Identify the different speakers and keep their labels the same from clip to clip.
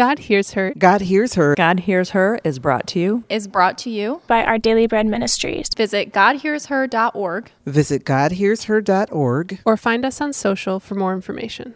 Speaker 1: God Hears Her
Speaker 2: God Hears Her.
Speaker 3: God Hears Her is brought to you.
Speaker 4: is brought to you.
Speaker 5: by Our Daily Bread Ministries.
Speaker 4: Visit GodHearsHer.org.
Speaker 2: Visit GodHearsHer.org.
Speaker 1: or find us on social for more information.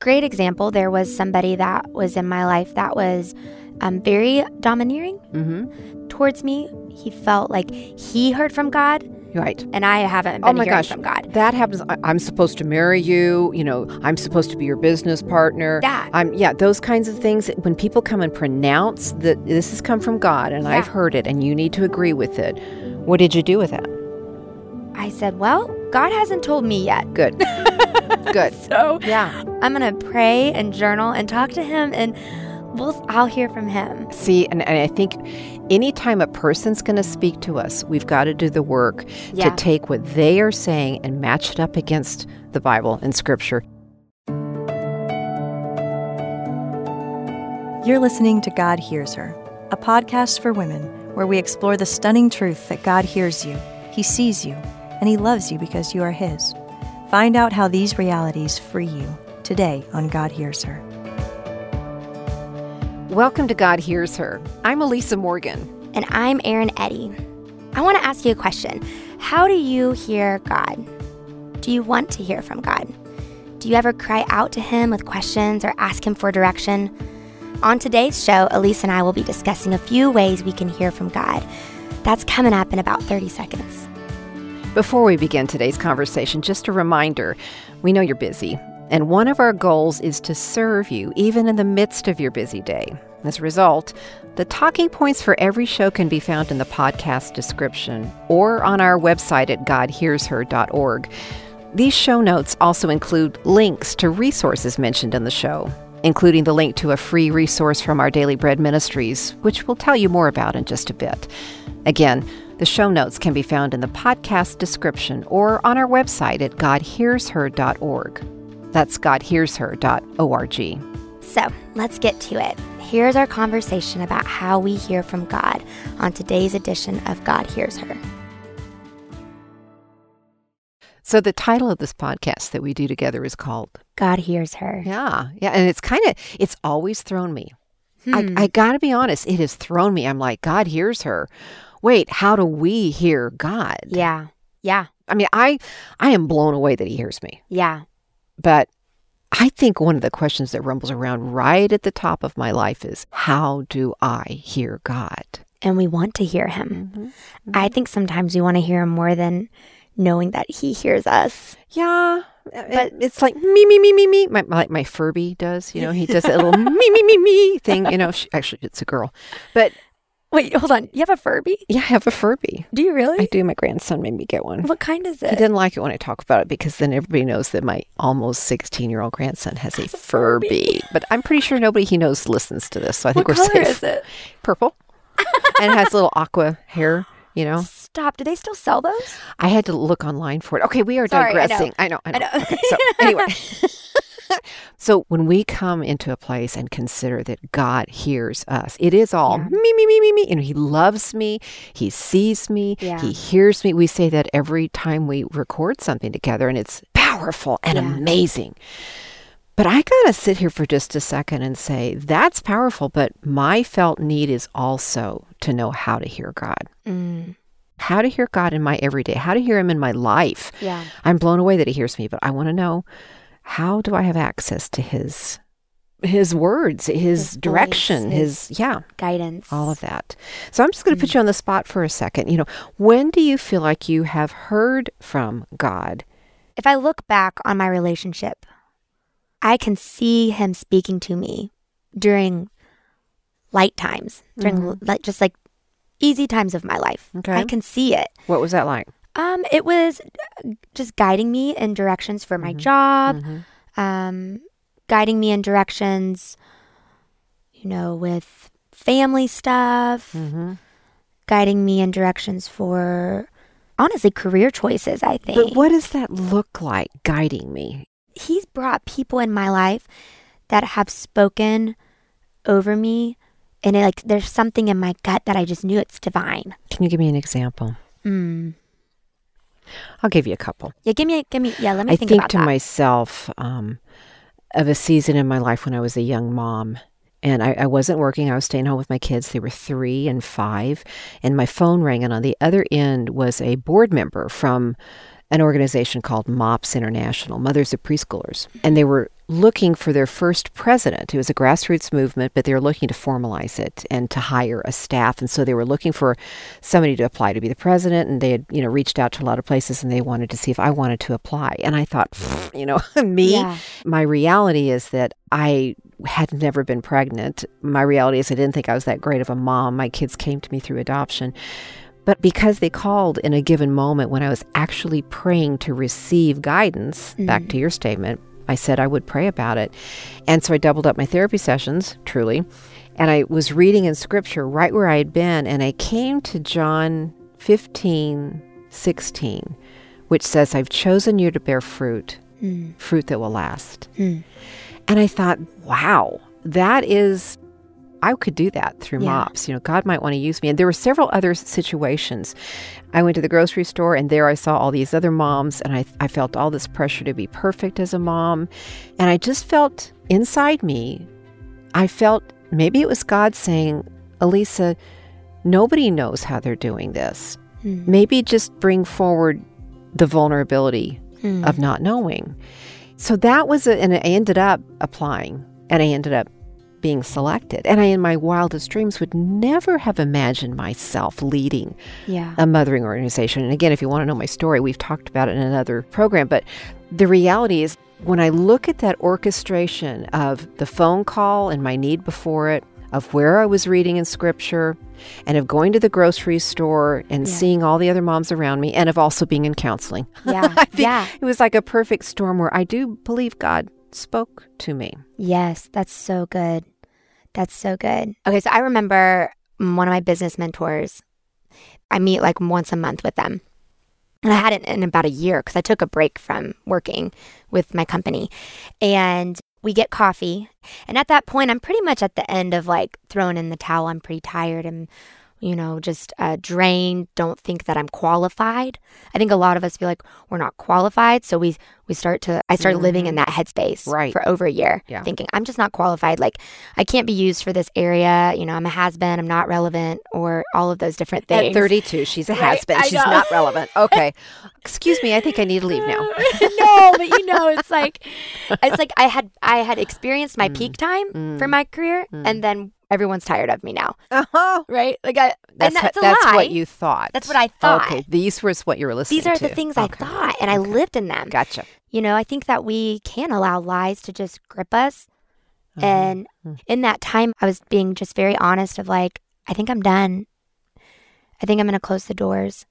Speaker 6: great example. There was somebody that was in my life that was um, very domineering
Speaker 7: Mm-hmm.
Speaker 6: towards me. He felt like he heard from God,
Speaker 7: Right.
Speaker 6: and I haven't
Speaker 7: Oh
Speaker 6: been
Speaker 7: my
Speaker 6: hearing
Speaker 7: gosh.
Speaker 6: from God.
Speaker 7: That happens. I'm supposed to marry you. You know, I'm supposed to be your business partner.
Speaker 6: That.
Speaker 7: I'm yeah, those kinds of things. When people come and pronounce that this has come from God and I've heard it and you need to agree with it, what did you do with that?
Speaker 6: I said, Well, God hasn't told me yet.
Speaker 7: Good. Good.
Speaker 6: So
Speaker 7: Yeah.
Speaker 6: I'm going to pray and journal and talk to Him, and we'll, I'll hear from Him.
Speaker 7: See, and, and I think anytime a person's going to speak to us, we've got to do the work
Speaker 6: Yeah.
Speaker 7: to take what they are saying and match it up against the Bible and Scripture.
Speaker 3: You're listening to God Hears Her, a podcast for women where we explore the stunning truth that God hears you, He sees you, and He loves you because you are His. Find out how these realities free you today on God Hears Her.
Speaker 7: Welcome to God Hears Her. I'm Elisa Morgan.
Speaker 6: And I'm Erin Eddy. I want to ask you a question How do you hear God? Do you want to hear from God? Do you ever cry out to Him with questions or ask Him for direction? On today's show, Elise and I will be discussing a few ways we can hear from God. That's coming up in about 30 seconds.
Speaker 7: Before we begin today's conversation, just a reminder we know you're busy, and one of our goals is to serve you even in the midst of your busy day. As a result, the talking points for every show can be found in the podcast description or on our website at godhearsher.org. These show notes also include links to resources mentioned in the show, including the link to a free resource from our Daily Bread Ministries, which we'll tell you more about in just a bit. Again, the show notes can be found in the podcast description or on our website at godhearsher.org. That's godhearsher.org.
Speaker 6: So let's get to it. Here's our conversation about how we hear from God on today's edition of God Hears Her.
Speaker 7: So the title of this podcast that we do together is called
Speaker 6: God Hears Her.
Speaker 7: Yeah, yeah, and it's kind of it's always thrown me.
Speaker 6: Hmm.
Speaker 7: I, I got to be honest, it has thrown me. I'm like, God hears her. Wait, how do we hear God?
Speaker 6: Yeah. Yeah.
Speaker 7: I mean, I I am blown away that He hears me.
Speaker 6: Yeah.
Speaker 7: But I think one of the questions that rumbles around right at the top of my life is how do I hear God?
Speaker 6: And we want to hear Him. Mm-hmm. Mm-hmm. I think sometimes we want to hear Him more than knowing that He hears us.
Speaker 7: Yeah, uh, but it's like me, me, me, me, me. My, like my Furby does. You know, he does that little me, me, me, me thing. You know, she, actually, it's a girl, but
Speaker 6: Wait, hold on. You have a Furby?
Speaker 7: yeah, I have a Furby.
Speaker 6: Do you really?
Speaker 7: I do. My grandson made me get one.
Speaker 6: What kind is it?
Speaker 7: He didn't like it when I talk about it because then everybody knows that my almost 16 year old grandson has a Furby. But I'm pretty sure nobody he knows listens to this. So I think
Speaker 6: what
Speaker 7: we're
Speaker 6: color
Speaker 7: safe.
Speaker 6: is it?
Speaker 7: Purple. and it has little aqua hair, you know.
Speaker 6: Stop. Do they still sell those?
Speaker 7: I had to look online for it. Okay, we are
Speaker 6: Sorry, I know.
Speaker 7: digressing. I know. I know.
Speaker 6: I know.
Speaker 7: Okay, so anyway. so when we come into a place and consider that God hears us, it is all
Speaker 6: Yeah.
Speaker 7: me, me, me, me, me. And he loves me. He sees me.
Speaker 6: Yeah.
Speaker 7: He hears me. We say that every time we record something together and it's powerful and
Speaker 6: Yeah.
Speaker 7: amazing. But I got to sit here for just a second and say, that's powerful, but my felt need is also to know how to hear God
Speaker 6: Mm,
Speaker 7: how to hear God in my everyday, how to hear Him in my life.
Speaker 6: yeah.
Speaker 7: I'm blown away that He hears me, but I want to know how do I have access to His His words, His,
Speaker 6: His
Speaker 7: direction,
Speaker 6: voice,
Speaker 7: His,
Speaker 6: his-
Speaker 7: yeah,
Speaker 6: Guidance.
Speaker 7: all of that. So I'm just going to put mm. you on the spot for a second. You know, when do you feel like you have heard from God?
Speaker 6: If I look back on my relationship, I can see Him speaking to me during light times, during mm-hmm. like just like easy times of my life.
Speaker 7: Okay.
Speaker 6: I can see it.
Speaker 7: What was that like?
Speaker 6: Um, it was uh, just guiding me in directions for my job, um, guiding me in directions, you know, with family stuff,
Speaker 7: Mm-hmm.
Speaker 6: guiding me in directions for honestly career choices. I think.
Speaker 7: But what does that look like, guiding me?
Speaker 6: He's brought people in my life that have spoken over me, and it, like there's something in my gut that I just knew it's divine.
Speaker 7: Can you give me an example?
Speaker 6: Mm.
Speaker 7: I'll give you a couple.
Speaker 6: Yeah, give me, give me. Yeah, let me
Speaker 7: I
Speaker 6: think,
Speaker 7: think to
Speaker 6: that.
Speaker 7: myself, um, of a season in my life when I was a young mom. And I, I wasn't working. I was staying home with my kids. They were three and five. And my phone rang, and on the other end was a board member from an organization called MOPS International, Mothers of Preschoolers. And they were looking for their first president. It was a grassroots movement, but they were looking to formalize it and to hire a staff. And so they were looking for somebody to apply to be the president. And they had, you know, reached out to a lot of places and they wanted to see if I wanted to apply. And I thought, you know, me,
Speaker 6: Yeah.
Speaker 7: my reality is that I had never been pregnant. My reality is I didn't think I was that great of a mom. My kids came to me through adoption. But because they called in a given moment when I was actually praying to receive guidance, back mm-hmm. to your statement, I said I would pray about it. And so I doubled up my therapy sessions, truly. And I was reading in scripture right where I had been. And I came to John 15, 16, which says, I've chosen you to bear fruit, mm. fruit that will last. Mm. And I thought, wow, that is, I could do that through
Speaker 6: Yeah.
Speaker 7: MOPS. You know, God might want to use me. And there were several other situations. I went to the grocery store and there I saw all these other moms and I, I felt all this pressure to be perfect as a mom. And I just felt inside me, I felt maybe it was God saying, Elisa, nobody knows how they're doing this. Hmm. Maybe just bring forward the vulnerability hmm. of not knowing. So that was, a, and I ended up applying and I ended up being selected. And I, in my wildest dreams, would never have imagined myself leading
Speaker 6: Yeah.
Speaker 7: a mothering organization. And again, if you want to know my story, we've talked about it in another program. But the reality is, when I look at that orchestration of the phone call and my need before it, of where I was reading in scripture, and of going to the grocery store and
Speaker 6: Yeah.
Speaker 7: seeing all the other moms around me, and of also being in counseling.
Speaker 6: Yeah. Yeah.
Speaker 7: It was like a perfect storm where I do believe God spoke to me.
Speaker 6: Yes, that's so good. That's so good. Okay, so I remember one of my business mentors. I meet like once a month with them. And I hadn't in about a year because I took a break from working with my company. And we get coffee. And at that point, I'm pretty much at the end of like throwing in the towel. I'm pretty tired. I'm, you know, just uh, drained. Don't think that I'm qualified. I think a lot of us feel like we're not qualified. So we we start to. I started living in that headspace
Speaker 7: Right.
Speaker 6: for over a year,
Speaker 7: Yeah.
Speaker 6: thinking I'm just not qualified. Like I can't be used for this area. You know, I'm a has been. I'm not relevant, or all of those different things.
Speaker 7: At 32, she's a
Speaker 6: Right,
Speaker 7: has been. She's not relevant. Okay. Excuse me, I think I need to leave now.
Speaker 6: no, but you know, it's like it's like I had I had experienced
Speaker 7: Mm.
Speaker 6: my peak time for my career, and then everyone's tired of me now,
Speaker 7: Uh-huh.
Speaker 6: right? Like I,
Speaker 7: That's,
Speaker 6: and that's
Speaker 7: that's what you thought.
Speaker 6: That's what I thought.
Speaker 7: Okay, these were what you were listening to.
Speaker 6: These are
Speaker 7: to.
Speaker 6: the things I thought, and I lived in them.
Speaker 7: Gotcha.
Speaker 6: You know, I think that we can allow lies to just grip us.
Speaker 7: Uh-huh.
Speaker 6: And
Speaker 7: Hmm.
Speaker 6: in that time, I was being just very honest of like, I think I'm done. I think I'm going to close the doors.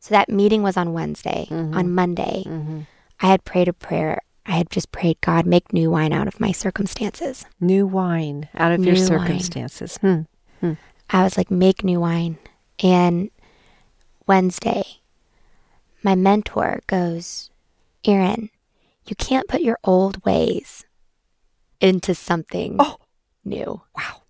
Speaker 6: So that meeting was on Wednesday.
Speaker 7: Mm-hmm.
Speaker 6: On Monday,
Speaker 7: Mhm.
Speaker 6: I had prayed a prayer. I had just prayed, God, make new wine out of my circumstances.
Speaker 7: New wine out of your
Speaker 6: New wine.
Speaker 7: circumstances. Hmm.
Speaker 6: I was like, make new wine. And Wednesday, my mentor goes, Erin, you can't put your old ways into something
Speaker 7: Oh.
Speaker 6: new. Wow.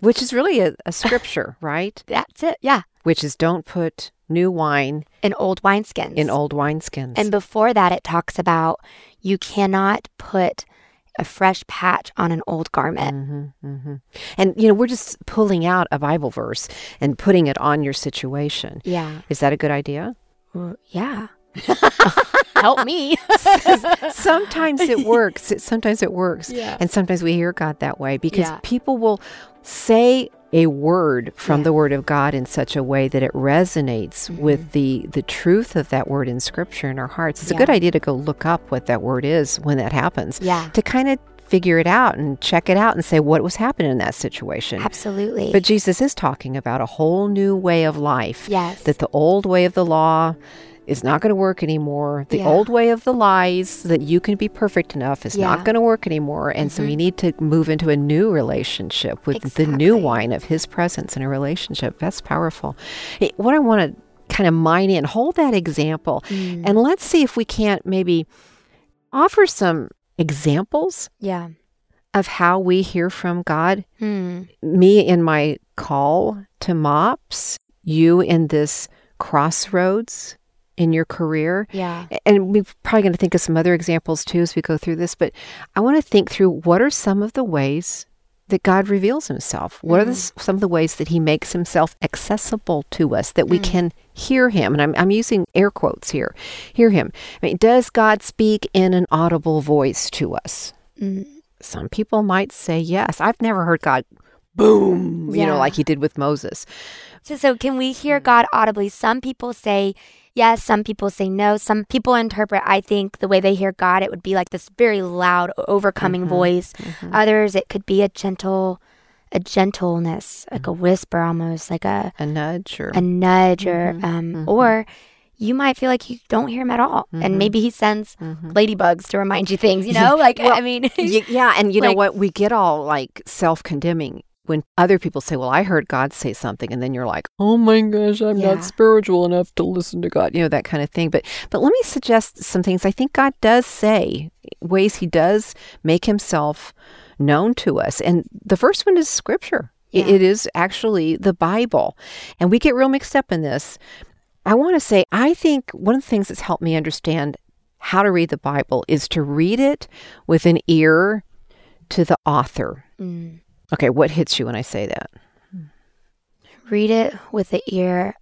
Speaker 7: Which is really a, a scripture, right?
Speaker 6: That's it. Yeah.
Speaker 7: Which is don't put new wine
Speaker 6: In old wineskins.
Speaker 7: in old wineskins.
Speaker 6: And before that, it talks about you cannot put a fresh patch on an old garment.
Speaker 7: hmm hmm And you know, we're just pulling out a Bible verse and putting it on your situation.
Speaker 6: Yeah.
Speaker 7: Is that a good idea?
Speaker 6: Well, yeah. Help me.
Speaker 7: sometimes it works. It, sometimes it works.
Speaker 6: Yeah.
Speaker 7: And sometimes we hear God that way because
Speaker 6: Yeah.
Speaker 7: people will say a word from
Speaker 6: Yeah.
Speaker 7: the word of God in such a way that it resonates
Speaker 6: Mm-hmm.
Speaker 7: with the the truth of that word in scripture in our hearts. It's a good idea to go look up what that word is when that happens.
Speaker 6: Yeah.
Speaker 7: To kind of figure it out and check it out and say what was happening in that situation.
Speaker 6: Absolutely.
Speaker 7: But Jesus is talking about a whole new way of life.
Speaker 6: yes.
Speaker 7: That the old way of the law is not going to work anymore. The
Speaker 6: Yeah.
Speaker 7: old way of the lies that you can be perfect enough is
Speaker 6: Yeah.
Speaker 7: not going to work anymore. And so we need to move into a new relationship with the new wine of his presence in a relationship. That's powerful. Hey, what I want to kind of mine in, hold that example,
Speaker 6: Mm.
Speaker 7: and let's see if we can't maybe offer some examples
Speaker 6: yeah.
Speaker 7: of how we hear from God
Speaker 6: Hmm.
Speaker 7: me in my call to MOPS, you in this crossroads in your career.
Speaker 6: Yeah.
Speaker 7: And we're probably going to think of some other examples too as we go through this, but I want to think through what are some of the ways that God reveals himself? What are the,
Speaker 6: Mm.
Speaker 7: some of the ways that he makes himself accessible to us that we
Speaker 6: Mm.
Speaker 7: can hear him? And I'm, I'm using air quotes here. Hear him. I mean, does God speak in an audible voice to us?
Speaker 6: Mm.
Speaker 7: Some people might say yes. I've never heard God boom, you know, like he did with Moses.
Speaker 6: So, so can we hear God audibly? Some people say yes, some people say no. Some people interpret, I think, the way they hear God, it would be like this very loud, overcoming mm-hmm. voice. Mm-hmm. Others, it could be a gentle, a gentleness, like a mm-hmm. whisper almost, like a,
Speaker 7: A nudge or
Speaker 6: a nudge, or, um, or you might feel like you don't hear him at all. And maybe he sends ladybugs to remind you things, you know? Like, I mean,
Speaker 7: yeah, and you know what? We get all like self condemning when other people say, Well, I heard God say something, and then you're like, Oh my gosh, I'm
Speaker 6: Yeah.
Speaker 7: not spiritual enough to listen to God, you know, that kind of thing. But but let me suggest some things I think God does say, ways he does make himself known to us. And the first one is scripture.
Speaker 6: Yeah.
Speaker 7: It is actually the Bible. And we get real mixed up in this. I want to say, I think one of the things that's helped me understand how to read the Bible is to read it with an ear to the author.
Speaker 6: Mm.
Speaker 7: Okay, what hits you when I say that?
Speaker 6: read it with the ear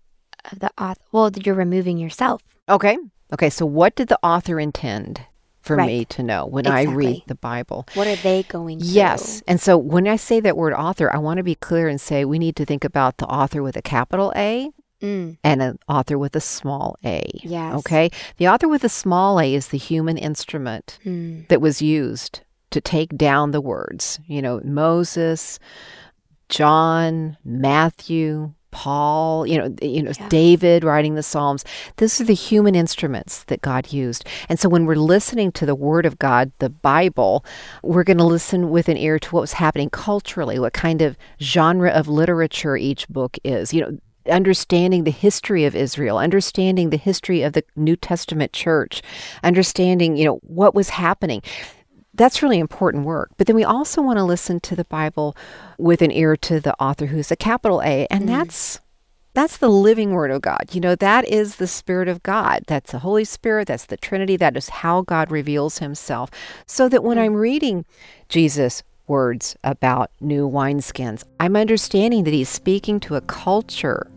Speaker 6: of the author. Well, you're removing yourself.
Speaker 7: Okay. Okay, so what did the author intend for
Speaker 6: Right.
Speaker 7: me to know when I read the Bible?
Speaker 6: What are they going through?
Speaker 7: Yes. And so when I say that word author, I want to be clear and say we need to think about the author with a capital A
Speaker 6: Mm.
Speaker 7: and an author with a small a.
Speaker 6: Yes.
Speaker 7: Okay. The author with a small a is the human instrument
Speaker 6: Mm.
Speaker 7: that was used to take down the words. You know, Moses, John, Matthew, Paul, you know, you know,
Speaker 6: Yeah.
Speaker 7: David writing the Psalms. These are the human instruments that God used. And so when we're listening to the word of God, the Bible, we're going to listen with an ear to what was happening culturally, what kind of genre of literature each book is. You know, understanding the history of Israel, understanding the history of the New Testament church, understanding, you know, what was happening. That's really important work. But then we also want to listen to the Bible with an ear to the author who's a capital A, and mm. that's that's the living word of God. You know, that is the spirit of God. That's the Holy Spirit, that's the Trinity, that is how God reveals himself. So that when mm. I'm reading Jesus words about new wineskins, I'm understanding that he's speaking to a culture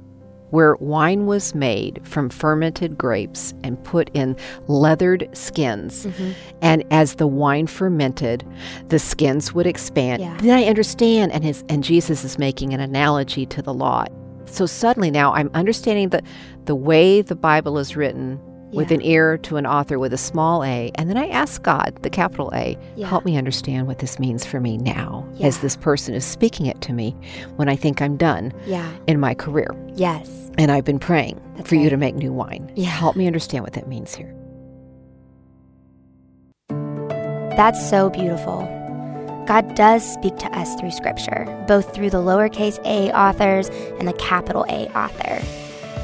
Speaker 7: where wine was made from fermented grapes and put in leathered skins. Mm-hmm. And as the wine fermented, the skins would expand.
Speaker 6: Yeah.
Speaker 7: Then I understand, and his and Jesus is making an analogy to the law. So suddenly now I'm understanding the the way the Bible is written with an ear to an author with a small a, and then I ask God, the capital A,
Speaker 6: Yeah.
Speaker 7: help me understand what this means for me now,
Speaker 6: Yeah.
Speaker 7: as this person is speaking it to me when I think I'm done
Speaker 6: Yeah.
Speaker 7: in my career.
Speaker 6: Yes.
Speaker 7: And I've been praying
Speaker 6: That's
Speaker 7: for you to make new wine.
Speaker 6: Yeah.
Speaker 7: Help me understand what that means here.
Speaker 6: That's so beautiful. God does speak to us through Scripture, both through the lowercase a authors and the capital A author.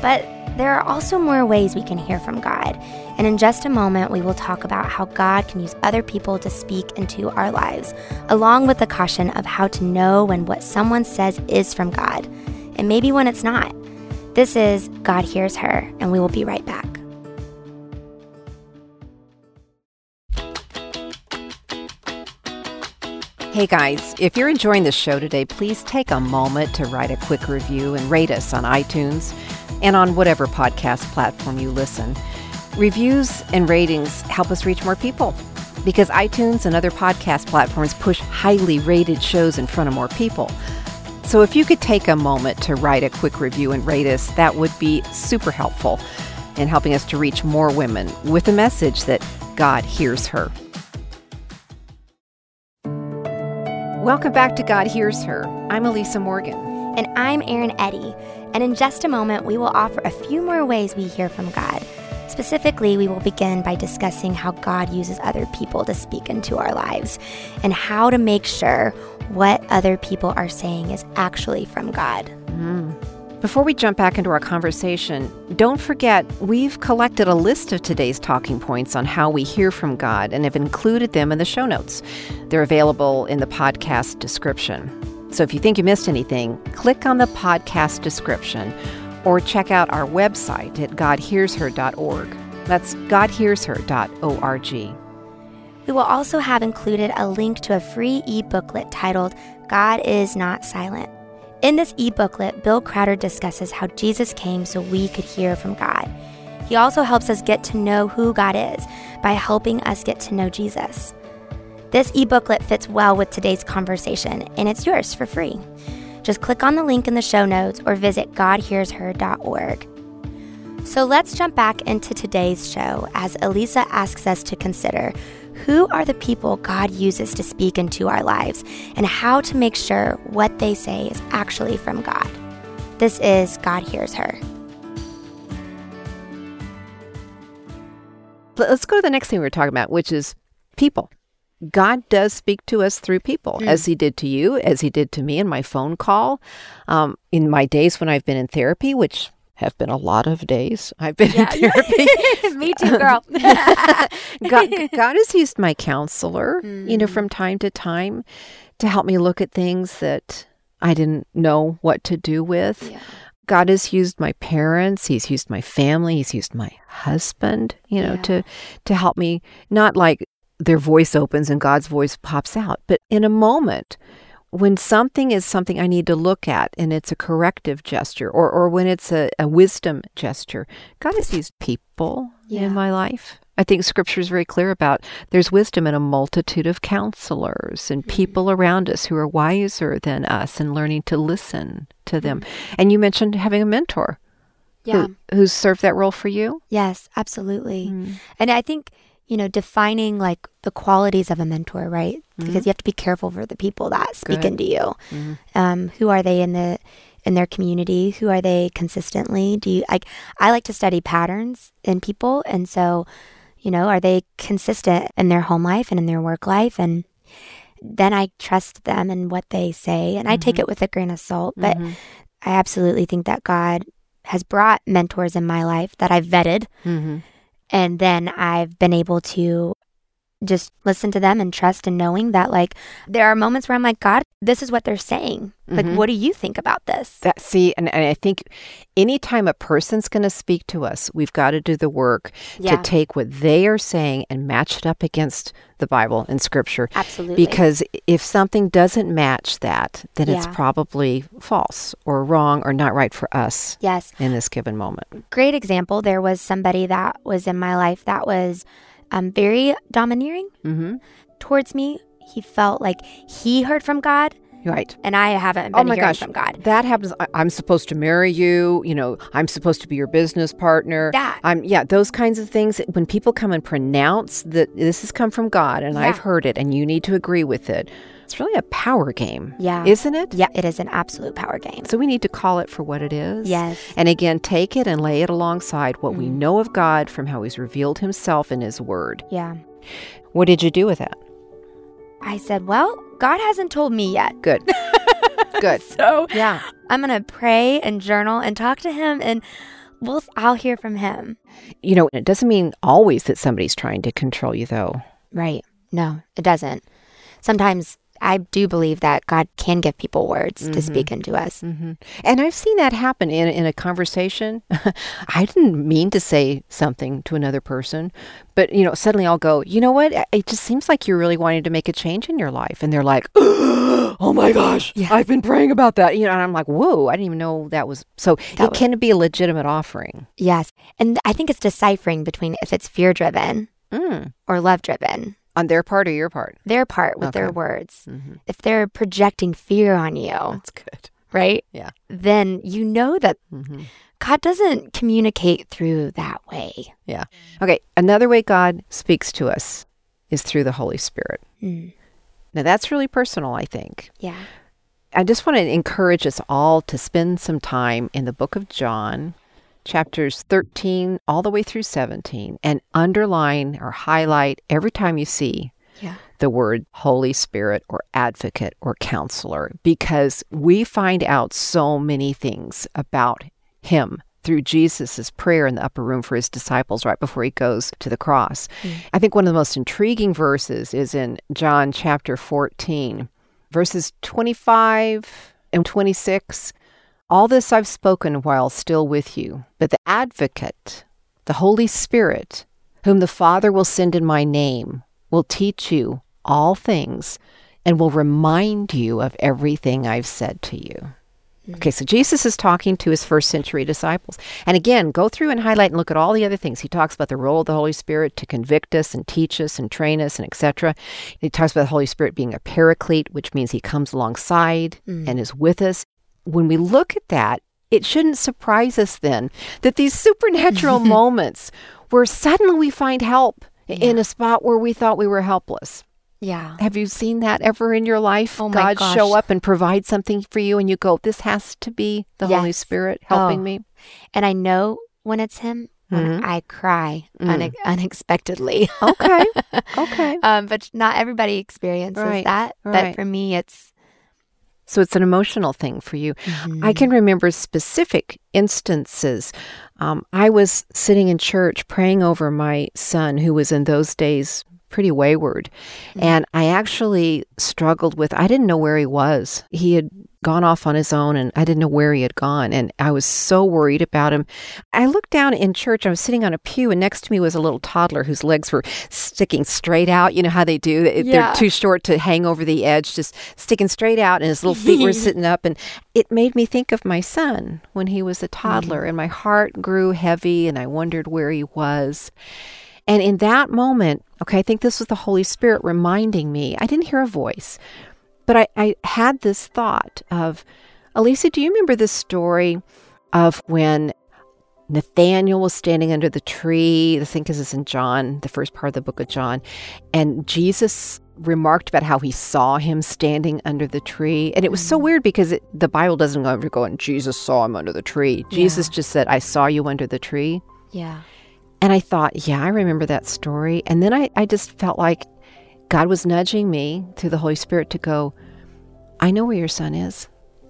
Speaker 6: But there are also more ways we can hear from God. And in just a moment, we will talk about how God can use other people to speak into our lives, along with the caution of how to know when what someone says is from God, and maybe when it's not. This is God Hears Her, and we will be right back.
Speaker 7: Hey guys, if you're enjoying the show today, please take a moment to write a quick review and rate us on iTunes and on whatever podcast platform you listen. Reviews and ratings help us reach more people because iTunes and other podcast platforms push highly rated shows in front of more people. So if you could take a moment to write a quick review and rate us, that would be super helpful in helping us to reach more women with the message that God hears her. Welcome back to God Hears Her. I'm Elisa Morgan.
Speaker 6: And I'm Erin Eddy. And in just a moment, we will offer a few more ways we hear from God. Specifically, we will begin by discussing how God uses other people to speak into our lives and how to make sure what other people are saying is actually from God. Mm-hmm.
Speaker 7: Before we jump back into our conversation, don't forget we've collected a list of today's talking points on how we hear from God and have included them in the show notes. They're available in the podcast description. So if you think you missed anything, click on the podcast description or check out our website at godhearsher.org. That's godhearsher.org.
Speaker 6: We will also have included a link to a free e booklet titled God is Not Silent. In this e booklet, Bill Crowder discusses how Jesus came so we could hear from God. He also helps us get to know who God is by helping us get to know Jesus. This e booklet fits well with today's conversation, and it's yours for free. Just click on the link in the show notes or visit godhearsher.org. So let's jump back into today's show as Elisa asks us to consider who are the people God uses to speak into our lives and how to make sure what they say is actually from God. This is God Hears Her.
Speaker 7: Let's go to the next thing we were talking about, which is people. God does speak to us through people, as He did to you, as He did to me in my phone call, um, in my days when I've been in therapy, which have been a lot of days I've been in therapy.
Speaker 6: Me too, girl.
Speaker 7: God, God has used my counselor, you know, from time to time to help me look at things that I didn't know what to do with. God has used my parents, he's used my family, he's used my husband, you know, to to help me not like their voice opens and God's voice pops out, but in a moment when something is something I need to look at and it's a corrective gesture or, or when it's a, a wisdom gesture, God has used people
Speaker 6: Yeah.
Speaker 7: in my life. I think scripture is very clear about there's wisdom in a multitude of counselors and hmm. people around us who are wiser than us and learning to listen to them. Hmm. And you mentioned having a mentor
Speaker 6: yeah.
Speaker 7: who, who's served that role for you.
Speaker 6: Yes, absolutely. Hmm. And I think, you know, defining like the qualities of a mentor, right? Because you have to be careful for the people that speak
Speaker 7: Good.
Speaker 6: into you. Um, who are they in the in their community? Who are they consistently? Do you like I like to study patterns in people and so, you know, are they consistent in their home life and in their work life and then I trust them and what they say and I take it with a grain of salt, but I absolutely think that God has brought mentors in my life that I've vetted
Speaker 7: Mm-hmm.
Speaker 6: And then I've been able to just listen to them and trust and knowing that like there are moments where I'm like, God, this is what they're saying. Like, mm-hmm. what do you think about this?
Speaker 7: That see, and, and I think anytime a person's going to speak to us, we've got to do the work
Speaker 6: Yeah.
Speaker 7: to take what they are saying and match it up against the Bible and Scripture.
Speaker 6: Absolutely.
Speaker 7: Because if something doesn't match that, then it's probably false or wrong or not right for us
Speaker 6: yes,
Speaker 7: in this given moment.
Speaker 6: great example. There was somebody that was in my life that was um, very domineering
Speaker 7: Mm-hmm.
Speaker 6: towards me. He felt like he heard from God,
Speaker 7: Right.
Speaker 6: and I haven't been Oh
Speaker 7: my
Speaker 6: hearing
Speaker 7: gosh,
Speaker 6: from God.
Speaker 7: that happens. I, I'm supposed to marry you. You know, I'm supposed to be your business partner.
Speaker 6: That.
Speaker 7: I'm yeah, those kinds of things. When people come and pronounce that this has come from God, and I've heard it, and you need to agree with it, it's really a power game.
Speaker 6: Yeah.
Speaker 7: isn't it?
Speaker 6: Yeah, it is an absolute power game.
Speaker 7: So we need to call it for what it is.
Speaker 6: Yes.
Speaker 7: And again, take it and lay it alongside what we
Speaker 6: Mm.
Speaker 7: know of God from how He's revealed Himself in His Word.
Speaker 6: Yeah.
Speaker 7: What did you do with that?
Speaker 6: I said, well, God hasn't told me yet.
Speaker 7: Good. Good.
Speaker 6: So
Speaker 7: Yeah.
Speaker 6: I'm going to pray and journal and talk to him and we'll I'll hear from him.
Speaker 7: You know, it doesn't mean always that somebody's trying to control you, though.
Speaker 6: Right. No, it doesn't. Sometimes I do believe that God can give people words to speak into us.
Speaker 7: hmm And I've seen that happen in in a conversation. I didn't mean to say something to another person, but you know, suddenly I'll go, you know what? It just seems like you're really wanting to make a change in your life, and they're like, oh my gosh, I've been praying about that. You know, and I'm like, whoa, I didn't even know that was so.
Speaker 6: That
Speaker 7: it
Speaker 6: was-
Speaker 7: can be a legitimate offering.
Speaker 6: Yes. And I think it's deciphering between if it's fear driven
Speaker 7: Mm.
Speaker 6: or love driven.
Speaker 7: On their part or your part?
Speaker 6: Their part with their
Speaker 7: Okay.
Speaker 6: words.
Speaker 7: Mhm.
Speaker 6: If they're projecting fear on you,
Speaker 7: That's good.
Speaker 6: right?
Speaker 7: Yeah.
Speaker 6: Then you know that
Speaker 7: hmm
Speaker 6: God doesn't communicate through that way.
Speaker 7: Yeah. Okay. Another way God speaks to us is through the Holy Spirit.
Speaker 6: Mm.
Speaker 7: Now that's really personal, I think.
Speaker 6: Yeah.
Speaker 7: I just want to encourage us all to spend some time in the book of John, chapters 13 all the way through 17, and underline or highlight every time you see
Speaker 6: Yeah.
Speaker 7: the word Holy Spirit or advocate or counselor, because we find out so many things about Him through Jesus' prayer in the upper room for his disciples right before he goes to the cross. Mm. I think one of the most intriguing verses is in John chapter 14, verses 25 and 26. All this I've spoken while still with you, but the advocate, the Holy Spirit, whom the Father will send in my name, will teach you all things and will remind you of everything I've said to you. Okay, so Jesus is talking to his first century disciples. And again, go through and highlight and look at all the other things. He talks about the role of the Holy Spirit to convict us and teach us and train us and etc. He talks about the Holy Spirit being a paraclete, which means he comes alongside mm. and is with us. When we look at that, it shouldn't surprise us then that these supernatural moments where suddenly we find help in a spot where we thought we were helpless.
Speaker 6: Yeah.
Speaker 7: Have you seen that ever in your life?
Speaker 6: Oh my
Speaker 7: God show up and provide something for you, and you go, "This has to be the Holy Spirit helping
Speaker 6: Oh.
Speaker 7: me."
Speaker 6: And I know when it's him
Speaker 7: Mhm.
Speaker 6: I cry
Speaker 7: Mm.
Speaker 6: une- unexpectedly.
Speaker 7: Okay, okay.
Speaker 6: um, but not everybody experiences
Speaker 7: Right,
Speaker 6: that.
Speaker 7: right.
Speaker 6: But for me, it's
Speaker 7: So it's an emotional thing for you.
Speaker 6: Mm-hmm.
Speaker 7: I can remember specific instances. Um, I was sitting in church praying over my son, who was in those days pretty wayward. And I actually struggled with, I didn't know where he was. He had gone off on his own and I didn't know where he had gone. And I was so worried about him. I looked down in church. I was sitting on a pew, and next to me was a little toddler whose legs were sticking straight out. You know how they do?
Speaker 6: Yeah.
Speaker 7: They're too short to hang over the edge, just sticking straight out, and his little feet were sitting up. And it made me think of my son when he was a toddler, mm-hmm. and my heart grew heavy, and I wondered where he was. And in that moment, okay, I think this was the Holy Spirit reminding me. I didn't hear a voice, but I, I had this thought of, Elisa, do you remember this story of when Nathaniel was standing under the tree? I think this is in John, the first part of the book of John, and Jesus remarked about how he saw him standing under the tree. And it was so mm. weird because it, the Bible doesn't go over go and Jesus saw him under the tree. Jesus just said, I saw you under the tree.
Speaker 6: yeah.
Speaker 7: And I thought, yeah, I remember that story. And then I, I just felt like God was nudging me through the Holy Spirit to go, I know where your son is.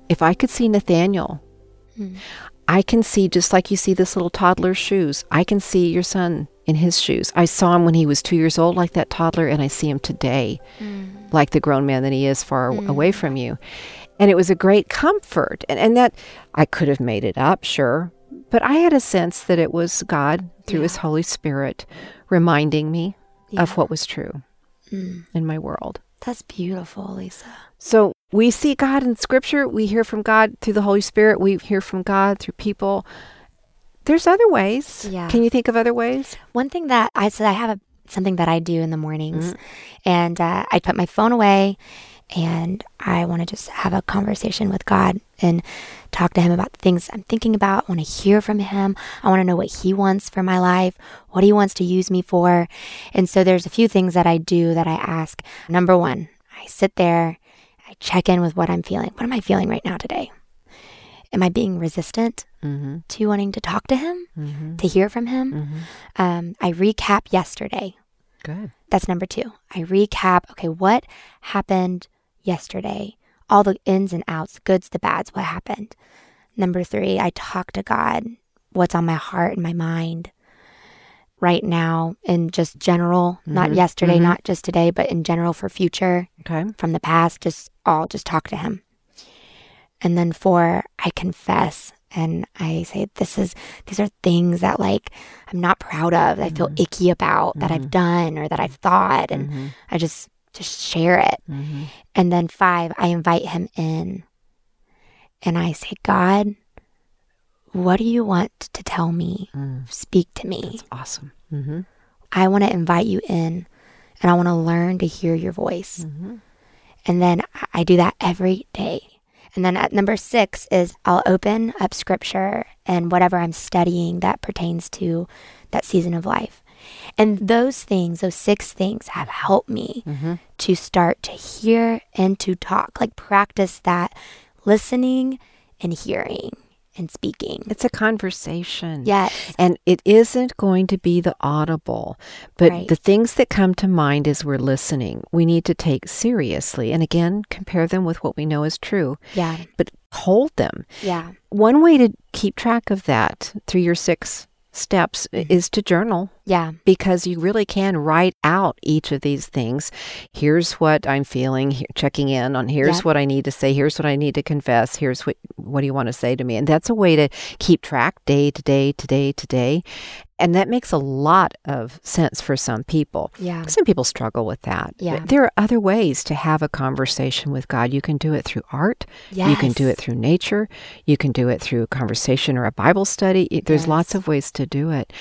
Speaker 7: If I could see Nathaniel, hmm. I can see just like you see this little toddler's shoes. I can see your son in his shoes. I saw him when he was two years old, like that toddler, and I see him today, hmm. like the grown man that he is far hmm. away from you. And it was a great comfort. And, and that I could have made it up, sure. But I had a sense that it was God through his Holy Spirit reminding me of what was true in my world.
Speaker 6: That's beautiful, Lisa.
Speaker 7: So we see God in Scripture. We hear from God through the Holy Spirit. We hear from God through people. There's other ways.
Speaker 6: Yeah.
Speaker 7: Can you think of other ways?
Speaker 6: One thing that I said I have a, something that I do in the mornings,
Speaker 7: Mm-hmm.
Speaker 6: and uh, I put my phone away, and I want to just have a conversation with God and talk to Him about the things I'm thinking about. I want to hear from Him. I want to know what He wants for my life, what He wants to use me for, and so there's a few things that I do that I ask. Number one, I sit there, I check in with what I'm feeling. What am I feeling right now today? Am I being resistant
Speaker 7: Mm-hmm.
Speaker 6: to wanting to talk to Him, to hear from Him? Um, I recap yesterday.
Speaker 7: Good.
Speaker 6: That's number two. I recap, okay, what happened yesterday? All the ins and outs, the goods, the bads, what happened? Number three, I talk to God, what's on my heart and my mind right now, in just general, not mm-hmm. yesterday, mm-hmm. not just today, but in general for future,
Speaker 7: Okay.
Speaker 6: from the past, just all, just talk to Him. And then four, I confess and I say, this is, these are things that like I'm not proud of, that I feel mm-hmm. icky about, that I've done or that I've thought. And I just, just share it. Mm-hmm. And then five, I invite him in and I say, God, what do you want to tell me? Mm. Speak to me.
Speaker 7: Awesome. Mm-hmm.
Speaker 6: I want to invite you in and I want to learn to hear your voice. Mm-hmm. And then I- I do that every day. And then at number six is I'll open up scripture and whatever I'm studying that pertains to that season of life. And those things, those six things, have helped me to start to hear and to talk, like practice that listening and hearing and speaking.
Speaker 7: It's a conversation.
Speaker 6: Yes.
Speaker 7: And it isn't going to be the audible, but
Speaker 6: Right.
Speaker 7: the things that come to mind as we're listening, we need to take seriously. And again, compare them with what we know is true,
Speaker 6: Yeah.
Speaker 7: but hold them.
Speaker 6: Yeah.
Speaker 7: One way to keep track of that through your six steps
Speaker 6: Mm-hmm.
Speaker 7: is to journal.
Speaker 6: Yeah.
Speaker 7: because you really can write out each of these things. Here's what I'm feeling, he- checking in on here's
Speaker 6: Yep.
Speaker 7: what I need to say, here's what I need to confess, here's what what do you want to say to me? And that's a way to keep track day to day to day to day. And that makes a lot of sense for some people.
Speaker 6: Yeah.
Speaker 7: Some people struggle with that.
Speaker 6: Yeah.
Speaker 7: There are other ways to have a conversation with God. You can do it through art. You can do it through nature. You can do it through conversation or a Bible study. There's lots of ways to do it.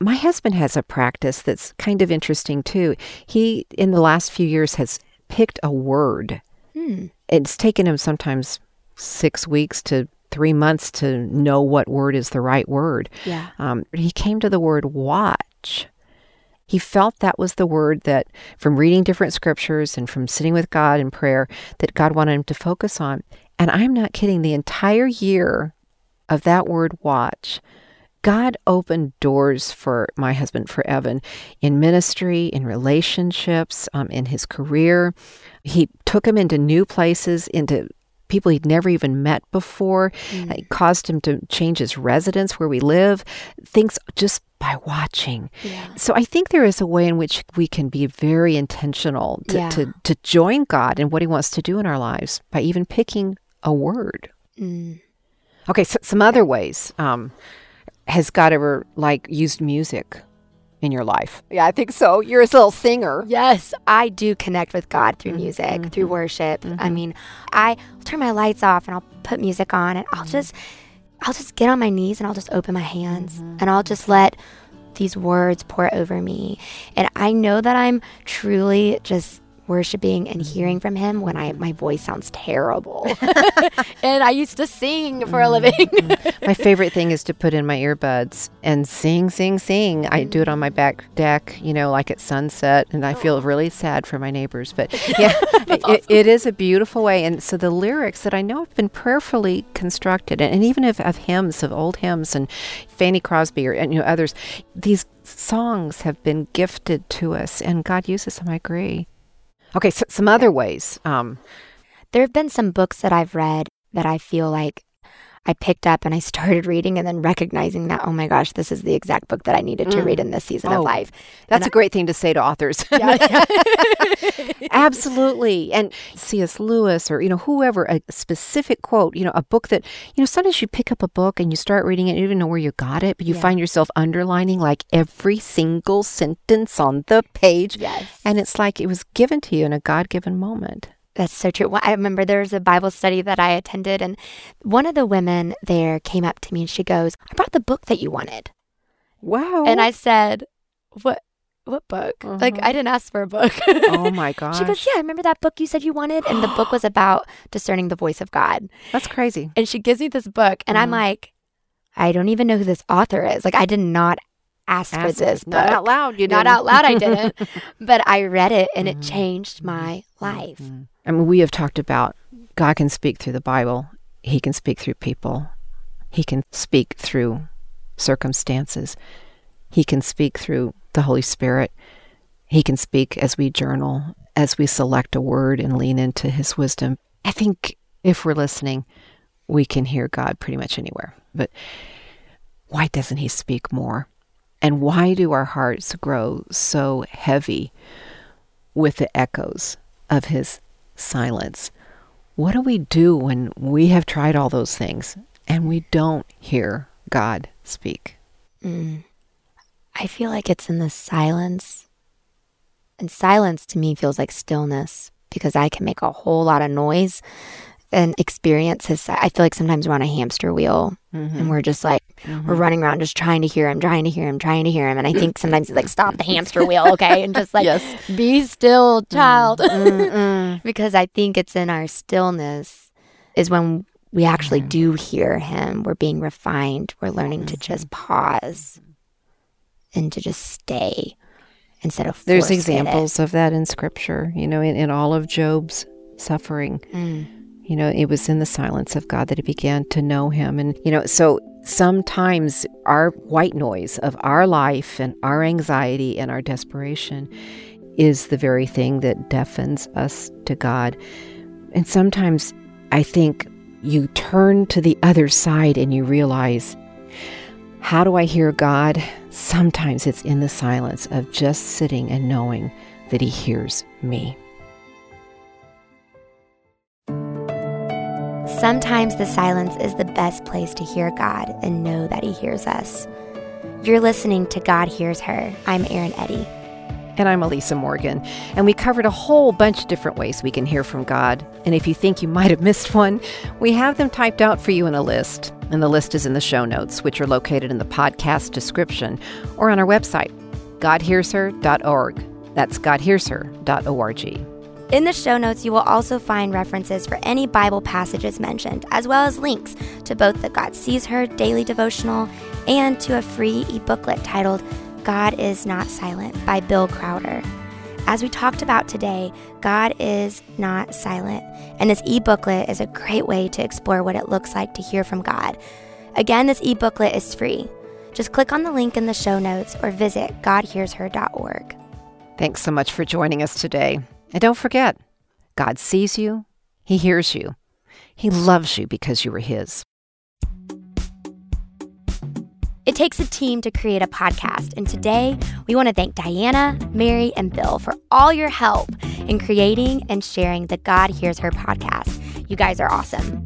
Speaker 7: My husband has a practice that's kind of interesting too. He, in the last few years, has picked a word.
Speaker 6: Hmm.
Speaker 7: It's taken him sometimes six weeks to three months to know what word is the right word.
Speaker 6: Yeah.
Speaker 7: Um, he came to the word watch. He felt that was the word that, from reading different scriptures and from sitting with God in prayer, that God wanted him to focus on. And I'm not kidding, the entire year of that word watch, God opened doors for my husband, for Evan, in ministry, in relationships, um, in his career. He took him into new places, into people he'd never even met before. It caused him to change his residence where we live, things just by watching.
Speaker 6: Yeah.
Speaker 7: So I think there is a way in which we can be very intentional to,
Speaker 6: Yeah.
Speaker 7: to, to join God in what he wants to do in our lives by even picking a word.
Speaker 6: Mm.
Speaker 7: Okay, so some other ways. Um, has God ever like used music in your life? Yeah, I think so. You're a little singer.
Speaker 6: Yes, I do connect with God through
Speaker 7: Mm-hmm.
Speaker 6: music, through worship. I mean, I turn my lights off and I'll put music on and I'll
Speaker 7: Mm-hmm.
Speaker 6: just I'll just get on my knees and I'll just open my hands
Speaker 7: Mm-hmm.
Speaker 6: and I'll just let these words pour over me. And I know that I'm truly just worshiping and
Speaker 7: Mm-hmm.
Speaker 6: hearing from him when I my voice sounds terrible. and I used to sing for a
Speaker 7: Mm-hmm.
Speaker 6: living.
Speaker 7: my favorite thing is to put in my earbuds and sing, sing, sing. I do it on my back deck, you know, like at sunset, and I feel really sad for my neighbors. But yeah, it, it is a beautiful way. And so the lyrics that I know have been prayerfully constructed, and, and even of, of hymns, of old hymns, and Fanny Crosby or and, you know others, these songs have been gifted to us, and God uses them. I agree. Okay, so some other ways. Um,
Speaker 6: there have been some books that I've read that I feel like I picked up and I started reading and then recognizing that, oh my gosh, this is the exact book that I needed to read mm. in this season
Speaker 7: Oh,
Speaker 6: of life.
Speaker 7: that's a great thing to say to authors. Absolutely. And C.S. Lewis or, you know, whoever, a specific quote, you know, a book that, you know, sometimes you pick up a book and you start reading it, you don't even know where you got it, but you
Speaker 6: Yeah.
Speaker 7: find yourself underlining like every single sentence on the page.
Speaker 6: Yes.
Speaker 7: And it's like it was given to you in a God given moment.
Speaker 6: That's so true. Well, I remember there was a Bible study that I attended, and one of the women there came up to me and she goes, I brought the book that you wanted.
Speaker 7: Wow.
Speaker 6: And I said, What? What book? Like, I didn't ask for a book.
Speaker 7: oh my gosh.
Speaker 6: She goes, Yeah, I remember that book you said you wanted. And the book was about discerning the voice of God.
Speaker 7: That's crazy.
Speaker 6: And she gives me this book, and
Speaker 7: Mm-hmm.
Speaker 6: I'm like, I don't even know who this author is. Like, I did not ask, for this
Speaker 7: not
Speaker 6: book.
Speaker 7: out loud, you
Speaker 6: Not
Speaker 7: didn't.
Speaker 6: out loud, I didn't. but I read it, and
Speaker 7: Mm-hmm.
Speaker 6: it changed my life.
Speaker 7: I mean, we have talked about God can speak through the Bible. He can speak through people. He can speak through circumstances. He can speak through the Holy Spirit. He can speak as we journal, as we select a word and lean into His wisdom. I think if we're listening, we can hear God pretty much anywhere. But why doesn't He speak more? And why do our hearts grow so heavy with the echoes of His silence? What do we do when we have tried all those things and we don't hear God speak? Mm.
Speaker 6: I feel like it's in the silence. And silence to me feels like stillness because I can make a whole lot of noise and experience his. I feel like sometimes we're on a hamster wheel and mm-hmm. we're just like, we're mm-hmm. running around just trying to hear him, trying to hear him, trying to hear him. And I think sometimes it's like, stop the hamster wheel, okay? And just like, be still, mm-hmm. child. because I think it's in our stillness is when we actually do hear him. We're being refined. We're learning to just pause and to just stay instead of
Speaker 7: There's examples of that in Scripture, you know, in, in all of Job's suffering. Mm. You know, it was in the silence of God that he began to know him. And, you know, so sometimes our white noise of our life and our anxiety and our desperation is the very thing that deafens us to God. And sometimes I think you turn to the other side and you realize How do I hear God? Sometimes it's in the silence of just sitting and knowing that He hears me.
Speaker 6: Sometimes the silence is the best place to hear God and know that He hears us. You're listening to God Hears Her. I'm Erin Eddy.
Speaker 7: And I'm Elisa Morgan. And we covered a whole bunch of different ways we can hear from God. And if you think you might have missed one, we have them typed out for you in a list. And the list is in the show notes, which are located in the podcast description or on our website, godhearsher.org. That's godhearsher.org.
Speaker 6: In the show notes, you will also find references for any Bible passages mentioned, as well as links to both the God Sees Her daily devotional and to a free e-booklet titled God is Not Silent by Bill Crowder. As we talked about today, God is not silent, and this e-booklet is a great way to explore what it looks like to hear from God. Again, this e-booklet is free. Just click on the link in the show notes or visit godhearsher.org.
Speaker 7: Thanks so much for joining us today. And don't forget, God sees you, He hears you, He loves you because you are His.
Speaker 6: It takes a team to create a podcast, and today we want to thank Diana, Mary, and Bill for all your help in creating and sharing the God Hears Her podcast. You guys are awesome.